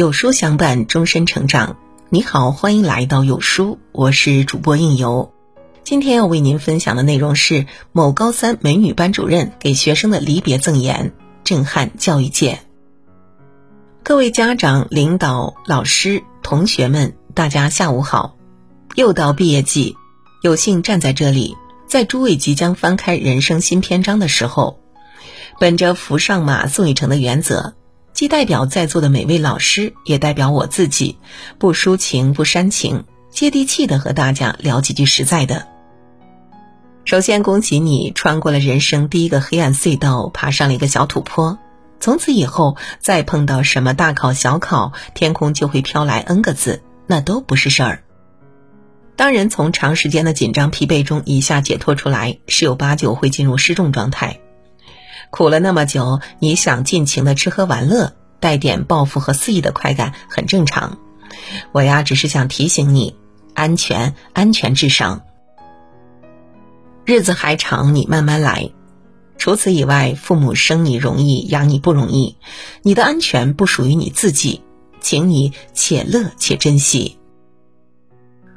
有书相伴，终身成长。你好，欢迎来到有书，我是主播应由。今天要为您分享的内容是某高三美女班主任给学生的离别赠言，震撼教育界。各位家长、领导、老师、同学们，大家下午好！又到毕业季，有幸站在这里，在诸位即将翻开人生新篇章的时候，本着扶上马送一程的原则。既代表在座的每位老师，也代表我自己，不抒情不煽情，接地气的和大家聊几句实在的。首先恭喜你穿过了人生第一个黑暗隧道，爬上了一个小土坡，从此以后再碰到什么大考小考，天空就会飘来 N 个字，那都不是事儿。当人从长时间的紧张疲惫中一下解脱出来，十有八九会进入失重状态。苦了那么久，你想尽情的吃喝玩乐，带点报复和肆意的快感很正常。我呀，只是想提醒你，安全，安全至上。日子还长，你慢慢来。除此以外，父母生你容易，养你不容易，你的安全不属于你自己，请你且乐且珍惜。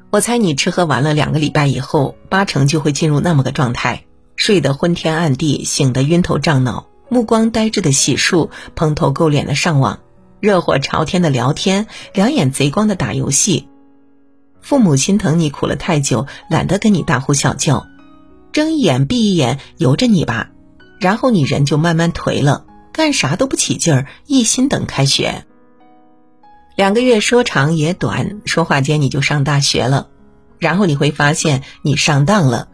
我猜你吃喝玩乐两个礼拜以后，八成就会进入那么个状态。睡得昏天暗地，醒得晕头胀脑，目光呆滞的洗漱，蓬头垢脸的上网，热火朝天的聊天，两眼贼光的打游戏。父母心疼你苦了太久，懒得跟你大呼小叫，睁一眼闭一眼由着你吧。然后你人就慢慢颓了，干啥都不起劲儿，一心等开学。两个月说长也短，说话间你就上大学了。然后你会发现你上当了，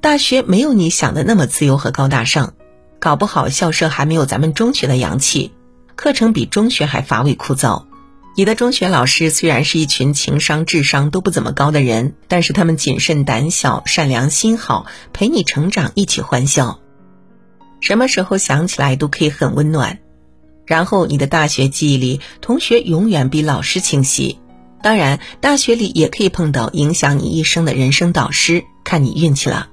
大学没有你想的那么自由和高大上，搞不好校舍还没有咱们中学的洋气，课程比中学还乏味枯燥。你的中学老师虽然是一群情商、智商都不怎么高的人，但是他们谨慎、胆小、善良、心好，陪你成长，一起欢笑，什么时候想起来都可以很温暖。然后你的大学记忆里，同学永远比老师清晰。当然，大学里也可以碰到影响你一生的人生导师，看你运气了。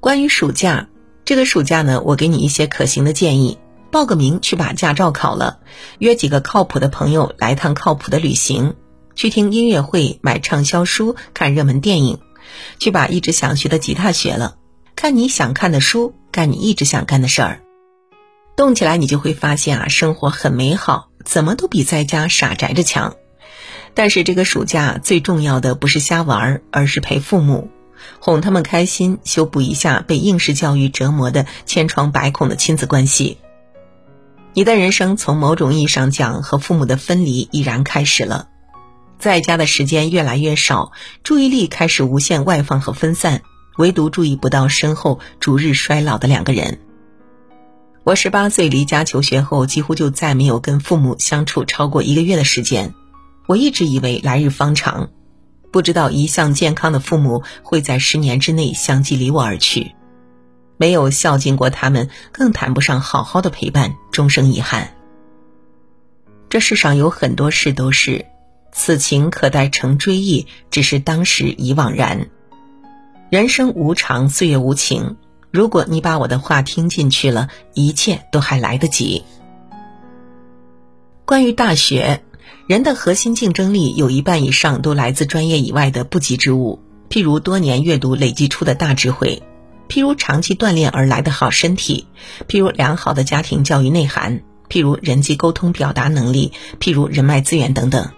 关于暑假，这个暑假呢，我给你一些可行的建议：报个名去把驾照考了，约几个靠谱的朋友来趟靠谱的旅行，去听音乐会、买畅销书、看热门电影，去把一直想学的吉他学了，看你想看的书，干你一直想干的事儿。动起来，你就会发现啊，生活很美好，怎么都比在家傻宅着强。但是这个暑假最重要的不是瞎玩，而是陪父母，哄他们开心，修补一下被应试教育折磨的千疮百孔的亲子关系。你的人生从某种意义上讲，和父母的分离已然开始了。在家的时间越来越少，注意力开始无限外放和分散，唯独注意不到身后逐日衰老的两个人。我十八岁离家求学后，几乎就再没有跟父母相处超过一个月的时间。我一直以为来日方长，不知道一向健康的父母会在十年之内相继离我而去。没有孝敬过他们，更谈不上好好的陪伴，终生遗憾。这世上有很多事都是，此情可待成追忆，只是当时已惘然。人生无常，岁月无情。如果你把我的话听进去了，一切都还来得及。关于大学。人的核心竞争力有一半以上都来自专业以外的不及之物，譬如多年阅读累积出的大智慧，譬如长期锻炼而来的好身体，譬如良好的家庭教育内涵，譬如人际沟通表达能力，譬如人脉资源等等。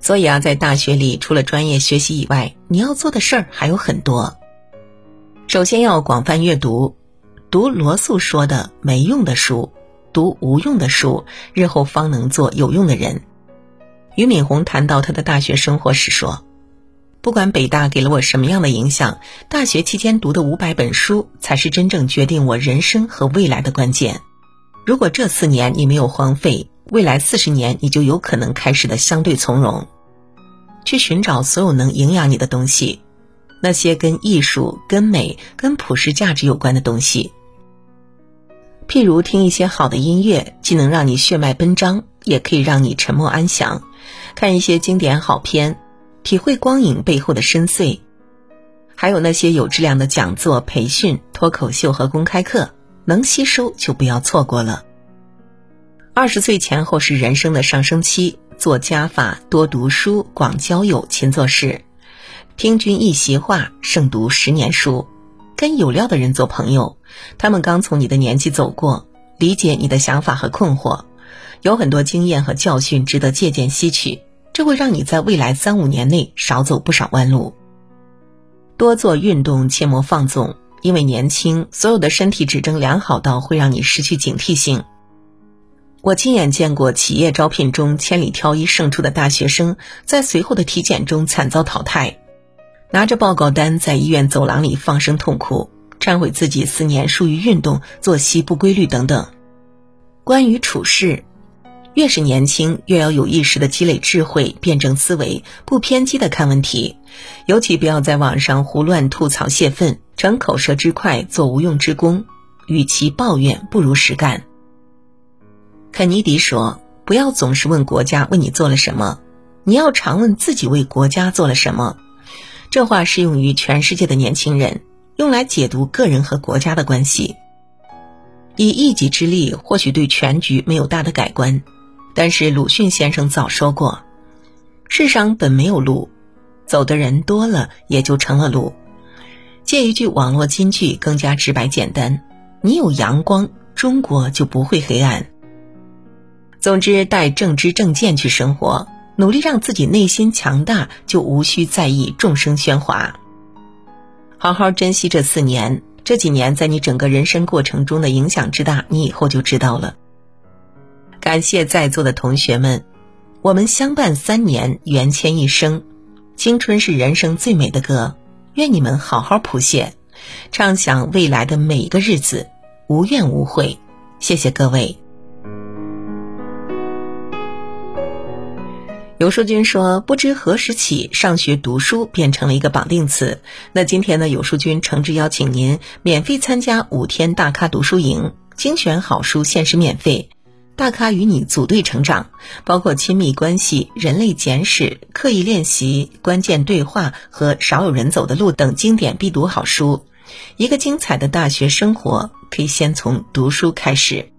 所以啊，在大学里，除了专业学习以外，你要做的事儿还有很多。首先要广泛阅读，读罗素说的没用的书，读无用的书，日后方能做有用的人。俞敏洪谈到他的大学生活时说：“不管北大给了我什么样的影响，大学期间读的五百本书才是真正决定我人生和未来的关键。如果这四年你没有荒废，未来四十年你就有可能开始的相对从容。去寻找所有能营养你的东西，那些跟艺术、跟美、跟普世价值有关的东西。譬如听一些好的音乐，既能让你血脉奔张，也可以让你沉默安详。”看一些经典好片，体会光影背后的深邃；还有那些有质量的讲座、培训、脱口秀和公开课，能吸收就不要错过了。二十岁前后是人生的上升期，做加法，多读书，广交友，勤做事。听君一席话，胜读十年书。跟有料的人做朋友，他们刚从你的年纪走过，理解你的想法和困惑，有很多经验和教训值得借鉴吸取。这会让你在未来三五年内少走不少弯路。多做运动，切莫放纵，因为年轻，所有的身体指征良好到会让你失去警惕性。我亲眼见过企业招聘中千里挑一胜出的大学生，在随后的体检中惨遭淘汰，拿着报告单在医院走廊里放声痛哭，忏悔自己四年疏于运动、作息不规律等等。关于处事，越是年轻，越要有意识的积累智慧，辩证思维，不偏激的看问题，尤其不要在网上胡乱吐槽泄愤，逞口舌之快，做无用之功。与其抱怨，不如实干。肯尼迪说：“不要总是问国家为你做了什么，你要常问自己为国家做了什么。”这话适用于全世界的年轻人，用来解读个人和国家的关系。以一己之力，或许对全局没有大的改观，但是鲁迅先生早说过：“世上本没有路，走的人多了，也就成了路。”借一句网络金句，更加直白简单：“你有阳光，中国就不会黑暗。”总之，带正知正见去生活，努力让自己内心强大，就无需在意众生喧哗。好好珍惜这四年，这几年在你整个人生过程中的影响之大，你以后就知道了。感谢在座的同学们，我们相伴三年，缘牵一生。青春是人生最美的歌，愿你们好好谱写，畅想未来的每一个日子，无怨无悔。谢谢各位。刘书君说：“不知何时起，上学读书变成了一个绑定词。那今天呢？有书君诚挚邀请您免费参加五天大咖读书营，精选好书限时免费，大咖与你组队成长，包括亲密关系、人类简史、刻意练习、关键对话和少有人走的路等经典必读好书。一个精彩的大学生活，可以先从读书开始。”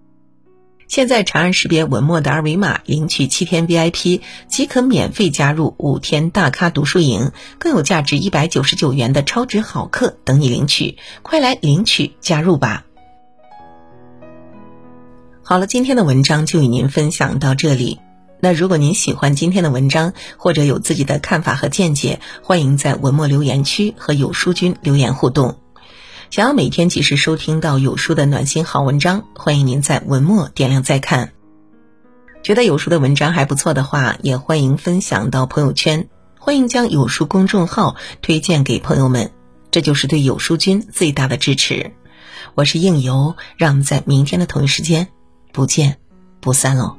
现在长按识别文末的二维码，领取七天 VIP，即可免费加入五天大咖读书营，更有价值一百九十九元的超值好课等你领取，快来领取加入吧！好了，今天的文章就与您分享到这里。那如果您喜欢今天的文章，或者有自己的看法和见解，欢迎在文末留言区和有书君留言互动。想要每天及时收听到有书的暖心好文章，欢迎您在文末点亮再看。觉得有书的文章还不错的话，也欢迎分享到朋友圈，欢迎将有书公众号推荐给朋友们，这就是对有书君最大的支持。我是应由，让我们在明天的同一时间不见不散喽。